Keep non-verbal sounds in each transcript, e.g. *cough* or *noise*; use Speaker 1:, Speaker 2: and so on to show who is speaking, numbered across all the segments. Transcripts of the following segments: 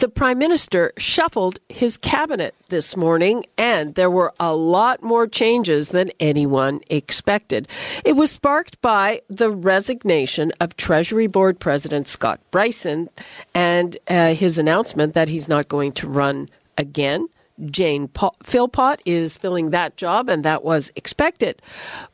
Speaker 1: The Prime Minister shuffled his cabinet this morning, and there were a lot more changes than anyone expected. It was sparked by the resignation of Treasury Board President Scott Brison and uh, his announcement that he's not going to run again. Jane Philpott is filling that job, and that was expected.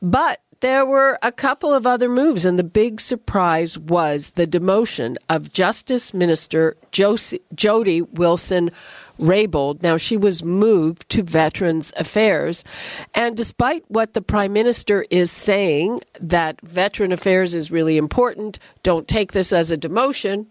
Speaker 1: But there were a couple of other moves, and the big surprise was the demotion of Justice Minister Josie, Jody Wilson Raybould. Now, she was moved to Veterans Affairs. And despite what the Prime Minister is saying, that Veteran Affairs is really important, don't take this as a demotion,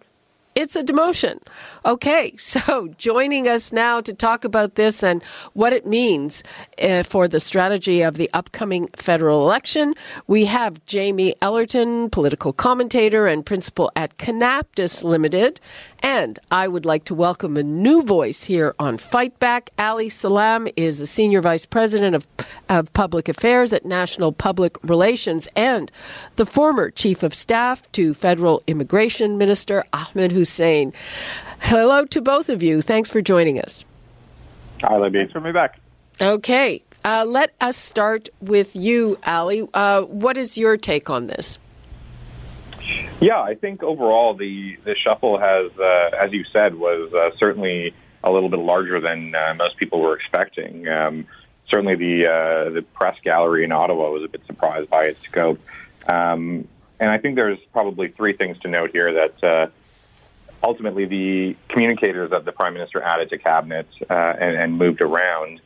Speaker 1: it's a demotion. Okay, *laughs* so joining us now to talk about this and what it means uh, for the strategy of the upcoming federal election, we have Jamie Ellerton, political commentator and principal at Conaptus Limited. And I would like to welcome a new voice here on Fight Back. Ali Salam is the Senior Vice President of, of Public Affairs at National Public Relations and the former Chief of Staff to Federal Immigration Minister Ahmed Hussen. Hello to both of you. Thanks for joining us.
Speaker 2: Hi, Libby.
Speaker 3: Thanks for me back.
Speaker 1: Okay. Uh, let us start with you, Ali. Uh, what is your take on this?
Speaker 2: Yeah, I think overall the the shuffle has, uh, as you said, was uh, certainly a little bit larger than uh, most people were expecting. Um, certainly, the uh, the press gallery in Ottawa was a bit surprised by its scope, um, and I think there's probably three things to note here that. Uh, ultimately, the communicators that the prime minister added to cabinet uh, and, and, moved around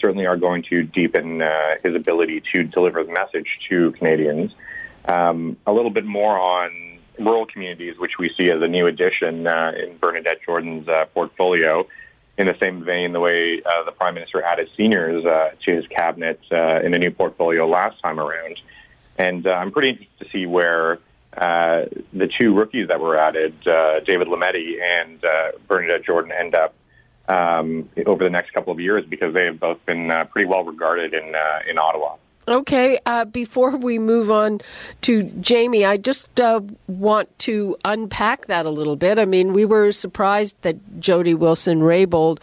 Speaker 2: certainly are going to deepen his ability to deliver the message to Canadians um, a little bit more on rural communities, which we see as a new addition uh, in Bernadette Jordan's uh, portfolio. In the same vein, the way uh, the Prime Minister added seniors uh, to his cabinet uh, in a new portfolio last time around. And uh, I'm pretty interested to see where the two rookies that were added, uh, David Lametti and uh, Bernadette Jordan, end up um, over the next couple of years because they have both been pretty well regarded in, uh in Ottawa.
Speaker 1: Okay, uh, before we move on to Jamie, I just uh, want to unpack that a little bit. I mean, we were surprised that Jody Wilson Raybould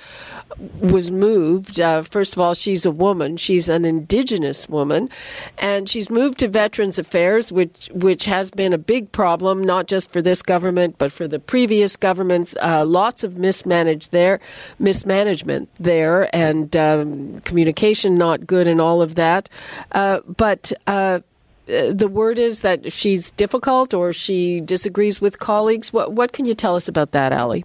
Speaker 1: was moved. Uh, first of all, she's a woman; she's an Indigenous woman, and she's moved to Veterans Affairs, which which has been a big problem, not just for this government but for the previous governments. Uh, lots of mismanaged there, mismanagement there, and um, communication not good, and all of that. Uh, but uh, the word is that she's difficult or she disagrees with colleagues. What what can you tell us about that, Ali?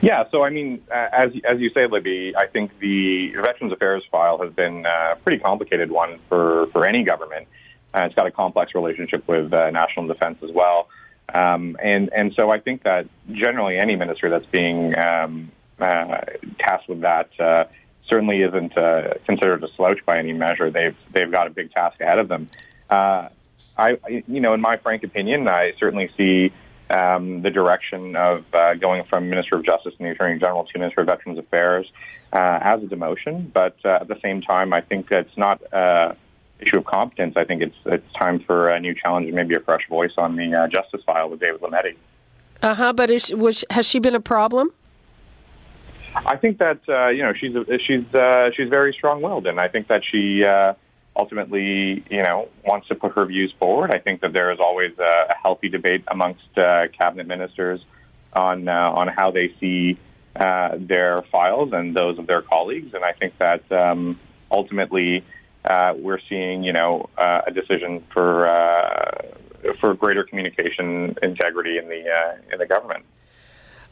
Speaker 2: Yeah, so I mean, uh, as as you say, Libby, I think the Veterans Affairs file has been a pretty complicated one for for any government. Uh, it's got a complex relationship with uh, national defense as well, um, and and so I think that generally any ministry that's being um, uh, tasked with that certainly isn't uh, considered a slouch by any measure. They've they've got a big task ahead of them. Uh, I, you know, in my frank opinion, I certainly see um, the direction of uh, going from Minister of Justice and the Attorney General to Minister of Veterans Affairs uh, as a demotion. But uh, at the same time, I think it's not an issue of competence. I think it's it's time for a new challenge and maybe a fresh voice on the uh, justice file with David Lametti.
Speaker 1: Uh huh. But is, was, has she been a problem?
Speaker 2: I think that uh, you know she's she's uh, she's very strong-willed, and I think that she uh, ultimately you know wants to put her views forward. I think that there is always a, a healthy debate amongst uh, cabinet ministers on uh, on how they see uh, their files and those of their colleagues, and I think that um, ultimately uh, we're seeing you know uh, a decision for uh, for greater communication integrity in the uh, in the government.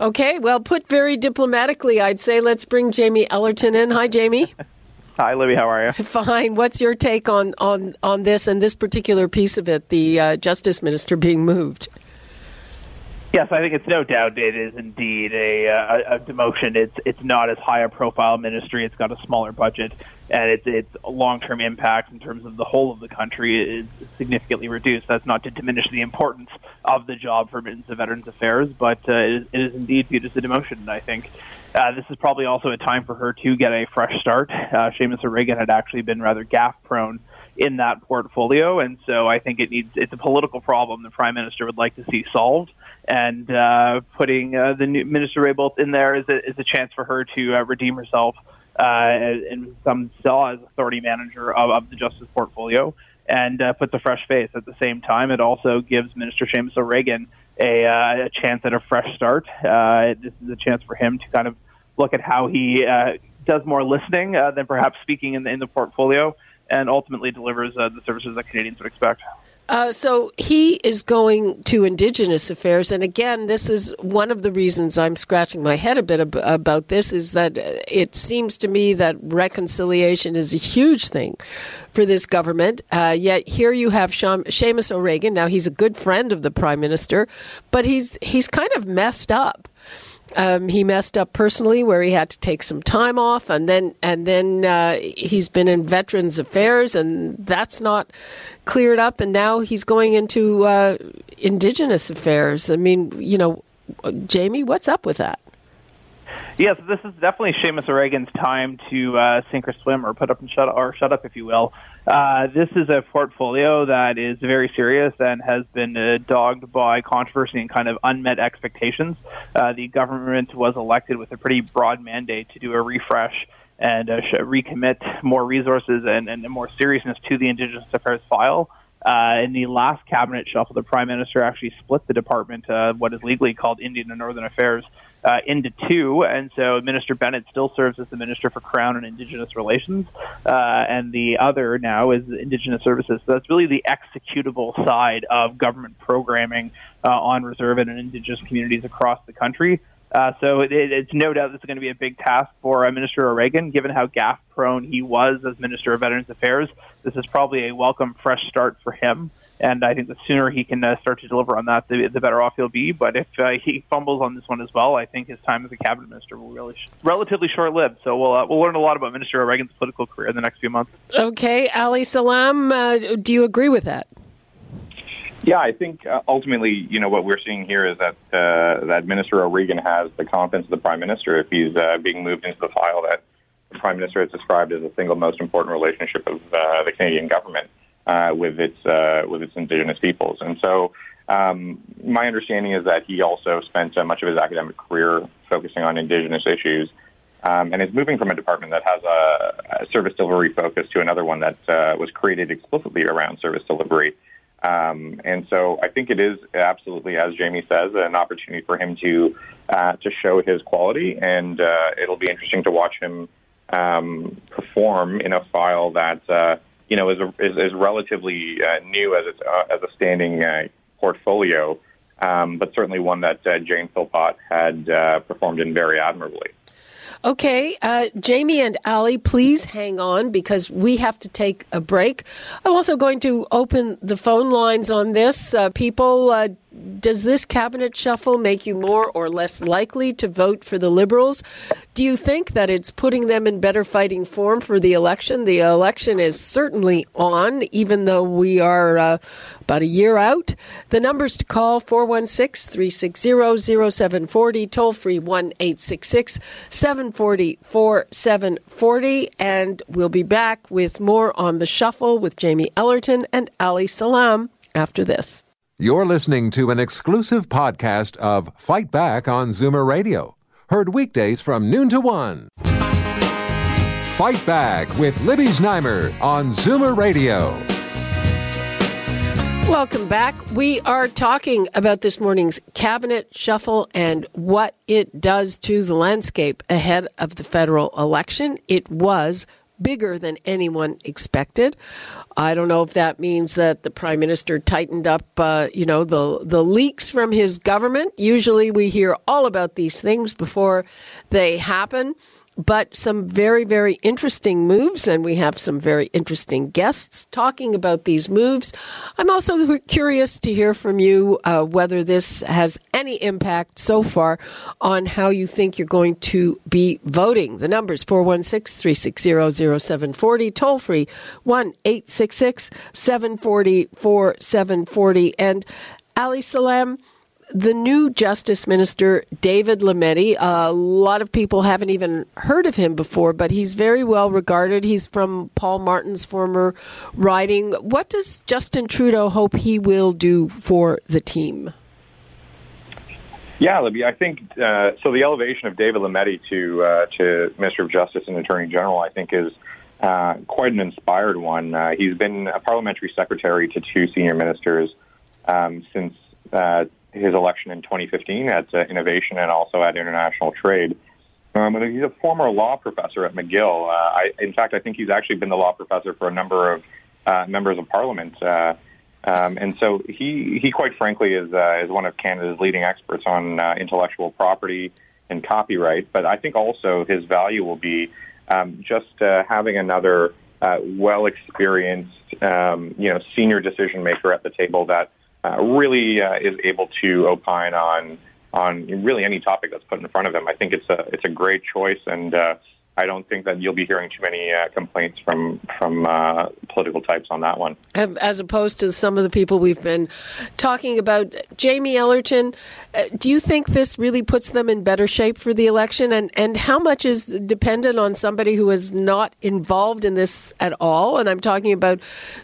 Speaker 1: Okay, well, put very diplomatically, I'd say let's bring Jamie Ellerton in. Hi, Jamie. *laughs*
Speaker 3: Hi, Libby. How are you? *laughs*
Speaker 1: Fine. What's your take on, on, on this and this particular piece of it, the uh, justice minister being moved?
Speaker 3: Yes, I think it's no doubt it is indeed a, a, a demotion. It's it's not as high a profile ministry. It's got a smaller budget, and its its long term impact in terms of the whole of the country is significantly reduced. That's not to diminish the importance of the job for Minister of Veterans Affairs, but uh, it, is, it is indeed viewed as a demotion. I think uh, this is probably also a time for her to get a fresh start. Uh, Seamus O'Regan had actually been rather gaff prone in that portfolio, and so I think it needs it's a political problem the Prime Minister would like to see solved and uh, putting uh, the new Minister Raybould in there is a, is a chance for her to uh, redeem herself uh, and some still as authority manager of, of the justice portfolio and uh, puts a fresh face. At the same time, it also gives Minister Seamus O'Regan a, uh, a chance at a fresh start. Uh, this is a chance for him to kind of look at how he uh, does more listening uh, than perhaps speaking in the, in the portfolio, and ultimately delivers uh, the services that Canadians would expect.
Speaker 1: Uh, so he is going to Indigenous affairs, and again, this is one of the reasons I'm scratching my head a bit ab- about this. Is that it seems to me that reconciliation is a huge thing for this government. Uh, yet here you have Sean- Seamus O'Regan. Now he's a good friend of the prime minister, but he's he's kind of messed up. Um, he messed up personally, where he had to take some time off, and then and then uh, he's been in Veterans Affairs, and that's not cleared up. And now he's going into uh, Indigenous Affairs. I mean, you know, Jamie, what's up with that?
Speaker 3: Yes, this is definitely Seamus O'Regan's time to uh, sink or swim, or put up and shut or shut up, if you will. Uh, this is a portfolio that is very serious and has been uh, dogged by controversy and kind of unmet expectations. Uh, the government was elected with a pretty broad mandate to do a refresh and uh, recommit more resources and, and more seriousness to the Indigenous Affairs file. Uh, in the last cabinet shuffle, the prime minister actually split the department, uh, what is legally called Indian and Northern Affairs, uh, into two, and so Minister Bennett still serves as the Minister for Crown and Indigenous Relations, uh, and the other now is Indigenous Services. So that's really the executable side of government programming uh, on reserve and Indigenous communities across the country. Uh, so it, it's no doubt this is going to be a big task for uh, Minister O'Regan, given how gaffe prone he was as Minister of Veterans Affairs. This is probably a welcome fresh start for him. And I think the sooner he can uh, start to deliver on that, the, the better off he'll be. But if uh, he fumbles on this one as well, I think his time as a cabinet minister will really sh- relatively short lived. So we'll uh, we'll learn a lot about Minister O'Regan's political career in the next few months.
Speaker 1: Okay, Ali Salam, uh, do you agree with that?
Speaker 2: Yeah, I think uh, ultimately, you know, what we're seeing here is that uh, that Minister O'Regan has the confidence of the Prime Minister if he's uh, being moved into the file that the Prime Minister has described as the single most important relationship of uh, the Canadian government uh, with its uh, with its Indigenous peoples. And so, um, my understanding is that he also spent much of his academic career focusing on Indigenous issues. Um, and is moving from a department that has a, a service delivery focus to another one that was created explicitly around service delivery. Um, and so I think it is absolutely, as Jamie says, an opportunity for him to uh, to show his quality, and uh, it'll be interesting to watch him um, perform in a file that uh, you know is, a, is, is relatively uh, new as uh, as a standing uh, portfolio, um, but certainly one that Jane Philpott had performed in very admirably.
Speaker 1: Okay, uh, Jamie and Ali, please hang on because we have to take a break. I'm also going to open the phone lines on this. Uh, people, uh, does this cabinet shuffle make you more or less likely to vote for the Liberals? Do you think that it's putting them in better fighting form for the election? The election is certainly on, even though we are uh, about a year out. The numbers to call 416 360 0740, toll free 1 866 740 4740. And we'll be back with more on the shuffle with Jamie Ellerton and Ali Salam after this.
Speaker 4: You're listening to an exclusive podcast of Fight Back on Zoomer Radio, heard weekdays from noon to one. Fight Back with Libby Znaimer on Zoomer Radio.
Speaker 1: Welcome back. We are talking about this morning's cabinet shuffle and what it does to the landscape ahead of the federal election. It was bigger than anyone expected. I don't know if that means that the prime minister tightened up, uh, you know, the the leaks from his government. Usually, we hear all about these things before they happen. But some very, very interesting moves, and we have some very interesting guests talking about these moves. I'm also curious to hear from you uh, whether this has any impact so far on how you think you're going to be voting. The numbers 416 360 0740, toll free 1 866 740 4740. And Ali Salam, the new Justice Minister, David Lametti, a lot of people haven't even heard of him before, but he's very well regarded. He's from Paul Martin's former riding. What does Justin Trudeau hope he will do for the team?
Speaker 2: Yeah, Libby, I think uh, so. The elevation of David Lametti to uh, to Minister of Justice and Attorney General, I think, is uh, quite an inspired one. Uh, he's been a parliamentary secretary to two senior ministers um, since uh, his election in 2015 at uh, Innovation and also at International Trade. Um, he's a former law professor at McGill. Uh, I, in fact, I think he's actually been the law professor for a number of uh, members of parliament. Uh, um, and so he, he quite frankly is, uh, is one of Canada's leading experts on uh, intellectual property and copyright. But I think also his value will be um, just uh, having another uh, well experienced, um, you know, senior decision maker at the table that uh, really uh, is able to opine on on really any topic that's put in front of him. I think it's a it's a great choice, and uh, I don't think that you'll be hearing too many uh, complaints from from uh, political types on that one.
Speaker 1: As opposed to some of the people we've been talking about, Jamie Ellerton, uh, do you think this really puts them in better shape for the election? And and how much is dependent on somebody who is not involved in this at all? And I'm talking about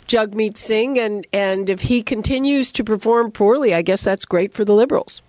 Speaker 1: Jagmeet Singh, and and if he continues to perform poorly, I guess that's great for the Liberals.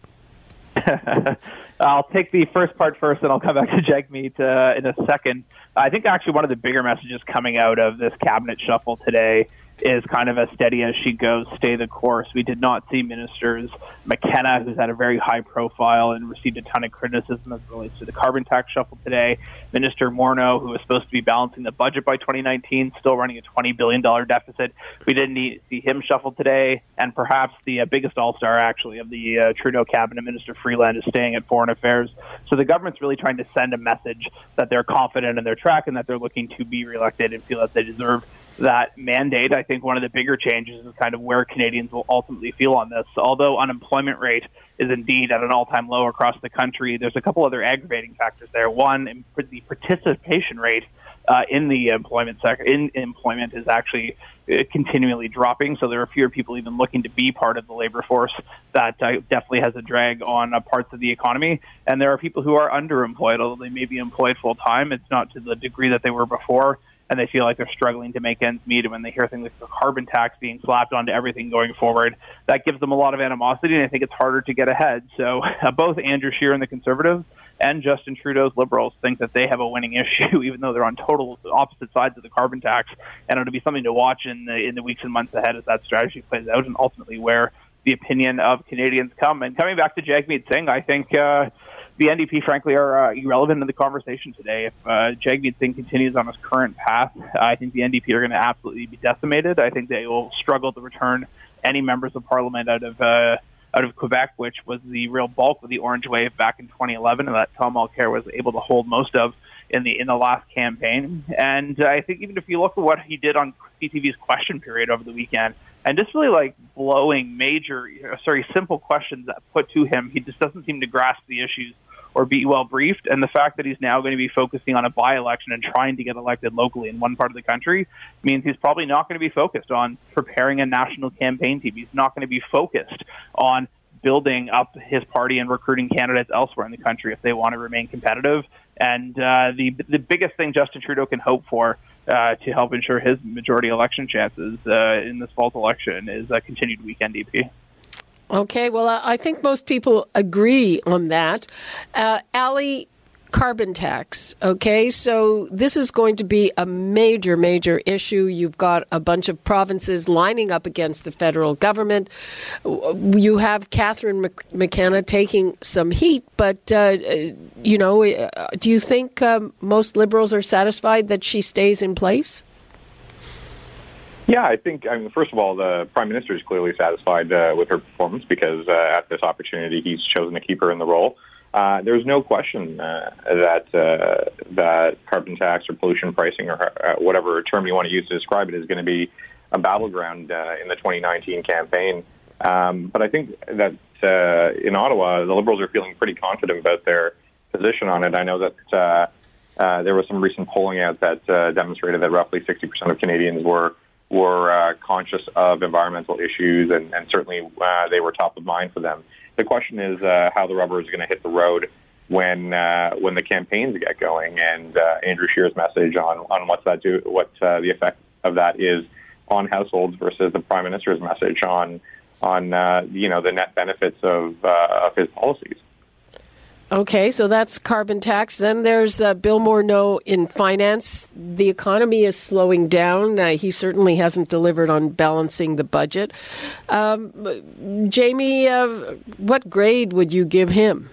Speaker 1: *laughs*
Speaker 3: I'll take the first part first, and I'll come back to Jagmeet uh, in a second. I think actually one of the bigger messages coming out of this cabinet shuffle today is kind of as steady as she goes, stay the course. We did not see ministers McKenna, who's had a very high profile and received a ton of criticism as it relates to the carbon tax shuffle today. Minister Morneau, who was supposed to be balancing the budget by 2019, still running a $20 billion deficit. We didn't see him shuffle today. And perhaps the uh, biggest all star, actually, of the uh, Trudeau cabinet, Minister Freeland, is staying at Foreign Affairs. So the government's really trying to send a message that they're confident in their track and that they're looking to be reelected and feel that they deserve that mandate. I think one of the bigger changes is kind of where Canadians will ultimately feel on this. Although unemployment rate is indeed at an all-time low across the country, there's a couple other aggravating factors there. One, the participation rate uh, in the employment sector in employment is actually uh, continually dropping. So there are fewer people even looking to be part of the labor force. That uh, definitely has a drag on uh, parts of the economy. And there are people who are underemployed, although they may be employed full time. It's not to the degree that they were before and they feel like they're struggling to make ends meet. And when they hear things like the carbon tax being slapped onto everything going forward, that gives them a lot of animosity, and I think it's harder to get ahead. So *laughs* uh, both Andrew Scheer and the Conservatives and Justin Trudeau's Liberals think that they have a winning *laughs* issue, even though they're on total opposite sides of the carbon tax. And it'll be something to watch in the in the weeks and months ahead as that strategy plays out, and ultimately where the opinion of Canadians come. And coming back to Jagmeet Singh, I think. Uh, the NDP, frankly, are uh, irrelevant in the conversation today. If uh, Jagmeet Singh continues on his current path, I think the NDP are going to absolutely be decimated. I think they will struggle to return any members of parliament out of uh, out of Quebec, which was the real bulk of the Orange Wave back in 2011, and that Tom Mulcair was able to hold most of in the in the last campaign. And I think even if you look at what he did on CTV's question period over the weekend, and just really like blowing major, sorry, simple questions that put to him, he just doesn't seem to grasp the issues or be well briefed. And the fact that he's now going to be focusing on a by election and trying to get elected locally in one part of the country means he's probably not going to be focused on preparing a national campaign team. He's not going to be focused on building up his party and recruiting candidates elsewhere in the country if they want to remain competitive. And uh, the the biggest thing Justin Trudeau can hope for uh, to help ensure his majority election chances uh, in this fall's election is a continued weak NDP.
Speaker 1: Okay, well, I think most people agree on that. Uh, Ali, carbon tax. Okay, so this is going to be a major, major issue. You've got a bunch of provinces lining up against the federal government. You have Catherine McKenna taking some heat, but, uh, you know, uh, do you think um, most Liberals are satisfied that she stays in place?
Speaker 2: Yeah, I think, I mean, first of all, the Prime Minister is clearly satisfied uh, with her performance because uh, at this opportunity, he's chosen to keep her in the role. uh, there's no question uh, that uh, that carbon tax or pollution pricing or uh, whatever term you want to use to describe it is going to be a battleground in the 2019 campaign. Um, but I think that in Ottawa, the Liberals are feeling pretty confident about their position on it. I know that there was some recent polling out that demonstrated that roughly 60% of Canadians were were conscious of environmental issues, and, and certainly they were top of mind for them. The question is uh, how the rubber is going to hit the road when uh, when the campaigns get going, and uh, Andrew Scheer's message on on what's that do, what uh, the effect of that is on households versus the Prime Minister's message on on uh, you know the net benefits of uh, of his policies.
Speaker 1: Okay, so that's carbon tax. Then there's uh, Bill Morneau in finance. The economy is slowing down. Uh, he certainly hasn't delivered on balancing the budget. Um, Jamie, uh, what grade would you give him?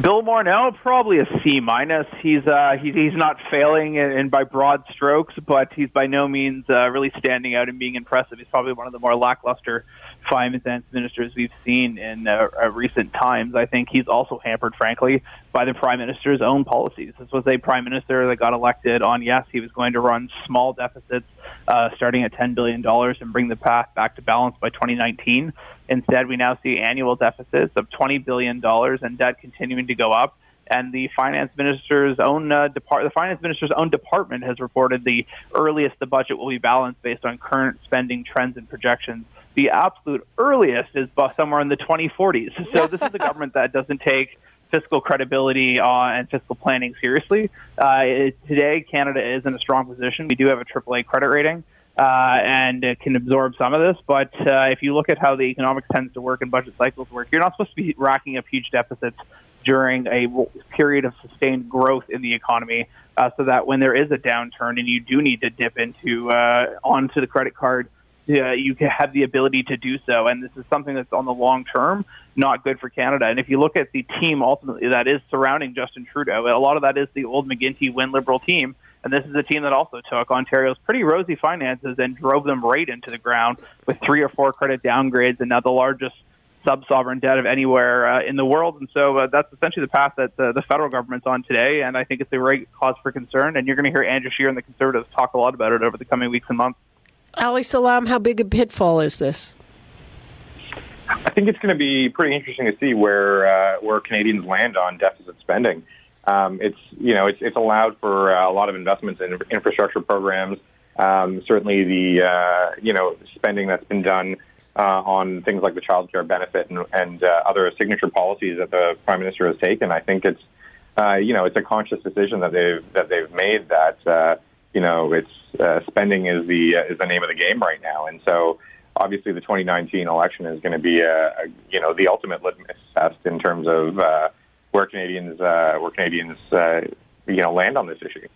Speaker 3: Bill Morneau, probably a C minus. He's uh, he's he's not failing in, in by broad strokes, but he's by no means uh, really standing out and being impressive. He's probably one of the more lackluster finance ministers we've seen in uh, uh, recent times. I think he's also hampered, frankly, by the prime minister's own policies. This was a prime minister that got elected on yes, he was going to run small deficits uh, starting at $10 billion and bring the path back to balance by 2019. Instead, we now see annual deficits of $20 billion and debt continuing to go up and the finance minister's own uh, depart the finance minister's own department has reported the earliest the budget will be balanced based on current spending trends and projections the absolute earliest is somewhere in the 2040s. So this is a *laughs* government that doesn't take fiscal credibility uh, and fiscal planning seriously. Uh, it, today, Canada is in a strong position. We do have a AAA credit rating. Uh, and it can absorb some of this. But uh, if you look at how the economics tends to work and budget cycles work, you're not supposed to be racking up huge deficits during a period of sustained growth in the economy, uh, so that when there is a downturn and you do need to dip into uh, onto the credit card uh, you have the ability to do so. And this is something that's on the long term not good for Canada. And if you look at the team ultimately that is surrounding Justin Trudeau, a lot of that is the old McGuinty Wynne Liberal team. And this is a team that also took Ontario's pretty rosy finances and drove them right into the ground with three or four credit downgrades and now the largest sub sovereign debt of anywhere uh, in the world. And so uh, that's essentially the path that the, the federal government's on today. And I think it's a great cause for concern. And you're going to hear Andrew Scheer and the Conservatives talk a lot about it over the coming weeks and months.
Speaker 1: Ali Salam, how big a pitfall is this?
Speaker 2: I think it's going to be pretty interesting to see where uh, where Canadians land on deficit spending. Um, it's you know it's it's allowed for uh, a lot of investments in infrastructure programs. Um, certainly, the uh, you know spending that's been done uh, on things like the child care benefit and, and uh, other signature policies that the prime minister has taken. I think it's uh, you know it's a conscious decision that they've that they've made that you know, it's uh, spending is the uh, is the name of the game right now, and so obviously the 2019 election is going to be a, a, you know the ultimate litmus test in terms of uh, where Canadians uh, where Canadians uh, you know land on this issue.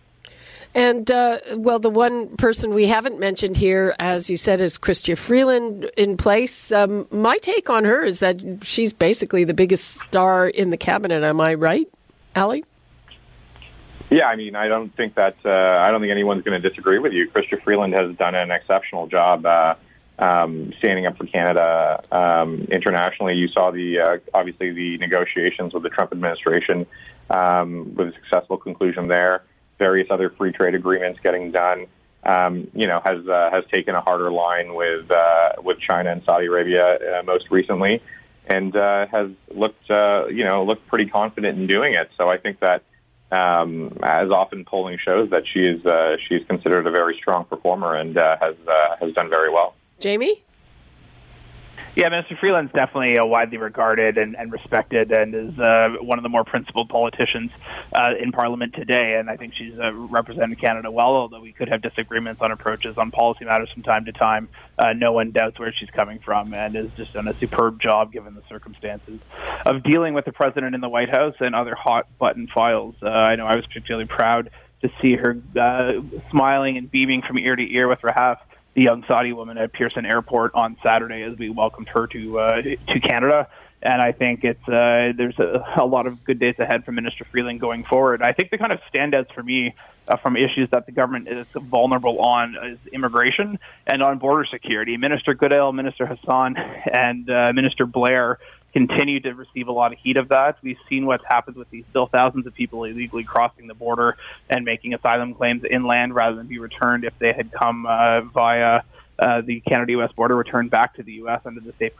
Speaker 1: And uh, well, the one person we haven't mentioned here, as you said, is Chrystia Freeland in place. Um, my take on her is that she's basically the biggest star in the cabinet. Am I right, Ali?
Speaker 2: Yeah, I mean, I don't think that uh, I don't think anyone's going to disagree with you. Chrystia Freeland has done an exceptional job uh, um, standing up for Canada um, internationally. You saw the uh, obviously the negotiations with the Trump administration um, with a successful conclusion there. Various other free trade agreements getting done. Um, you know, has uh, has taken a harder line with uh, with China and Saudi Arabia uh, most recently, and uh, has looked uh, you know looked pretty confident in doing it. So I think that um, as often polling shows that she is uh, she's considered a very strong performer and uh, has uh, has done very well.
Speaker 1: Jamie.
Speaker 3: Yeah, Minister Freeland's definitely uh, widely regarded and, and respected, and is uh, one of the more principled politicians uh, in Parliament today. And I think she's uh, represented Canada well, although we could have disagreements on approaches on policy matters from time to time. Uh, no one doubts where she's coming from, and has just done a superb job given the circumstances of dealing with the president in the White House and other hot button files. Uh, I know I was particularly proud to see her uh, smiling and beaming from ear to ear with Rahaf the young Saudi woman at Pearson Airport on Saturday as we welcomed her to uh, to Canada. And I think it's uh, there's a, a lot of good days ahead for Minister Freeland going forward. I think the kind of standouts for me uh, from issues that the government is vulnerable on is immigration and on border security. Minister Goodale, Minister Hussen, and uh, Minister Blair continue to receive a lot of heat of that. We've seen what's happened with these still thousands of people illegally crossing the border and making asylum claims inland rather than be returned if they had come uh, via uh, the Canada-U.S. border, returned back to the U.S. under the safe,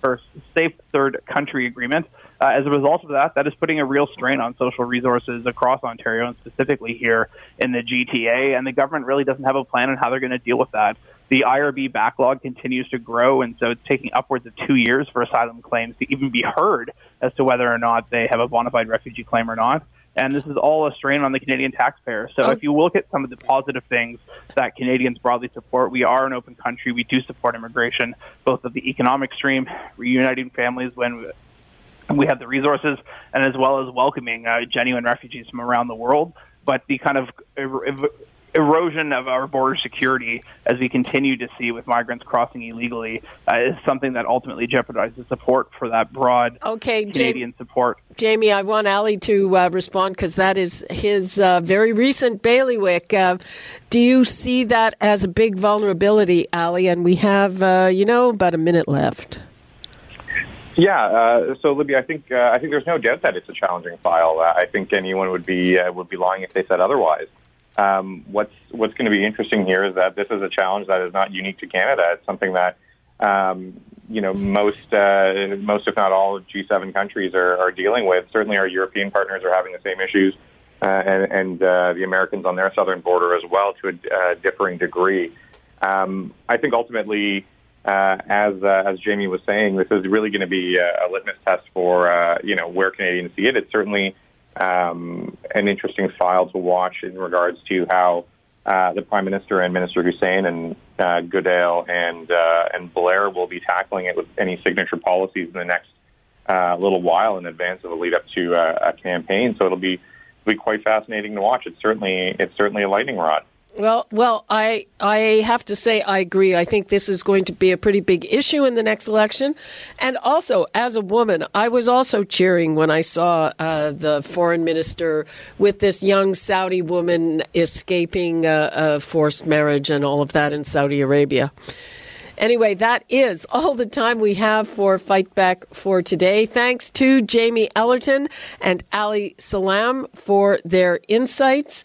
Speaker 3: first, safe third country agreement. Uh, as a result of that, that is putting a real strain on social resources across Ontario and specifically here in the GTA. And the government really doesn't have a plan on how they're going to deal with that the IRB backlog continues to grow, and so it's taking upwards of two years for asylum claims to even be heard as to whether or not they have a bona fide refugee claim or not. And this is all a strain on the Canadian taxpayer. So, if you look at some of the positive things that Canadians broadly support, we are an open country. We do support immigration, both of the economic stream, reuniting families when we have the resources, and as well as welcoming uh, genuine refugees from around the world. But the kind of erosion of our border security, as we continue to see with migrants crossing illegally, uh, is something that ultimately jeopardizes support for that broad
Speaker 1: okay,
Speaker 3: Canadian
Speaker 1: Jamie,
Speaker 3: support.
Speaker 1: Jamie, I want Ali to uh, respond because that is his uh, very recent bailiwick. Uh, do you see that as a big vulnerability, Ali? And we have, uh, you know, about a minute left.
Speaker 2: Yeah, uh, so Libby, I think I think there's no doubt that it's a challenging file. I think anyone would be would be lying if they said otherwise. Um, what's what's going to be interesting here is that this is a challenge that is not unique to Canada. It's something that um, you know most uh, most if not all G7 countries are, are, dealing with. Certainly, our European partners are having the same issues, uh, and, and uh, the Americans on their southern border as well to a uh, differing degree. Um, I think ultimately. Uh, as uh, as Jamie was saying, this is really going to be a, a litmus test for you know where Canadians see it. It's certainly um, an interesting file to watch in regards to how uh, the Prime Minister and Minister Hussen and uh, Goodale and uh, and Blair will be tackling it with any signature policies in the next uh, little while in advance of a lead up to uh, a campaign. So it'll be it'll be quite fascinating to watch. It's certainly it's certainly a lightning rod.
Speaker 1: Well, well, I I have to say I agree. I think this is going to be a pretty big issue in the next election, and also as a woman, I was also cheering when I saw uh, the foreign minister with this young Saudi woman escaping a, a forced marriage and all of that in Saudi Arabia. Anyway, that is all the time we have for Fight Back for today. Thanks to Jamie Ellerton and Ali Salam for their insights.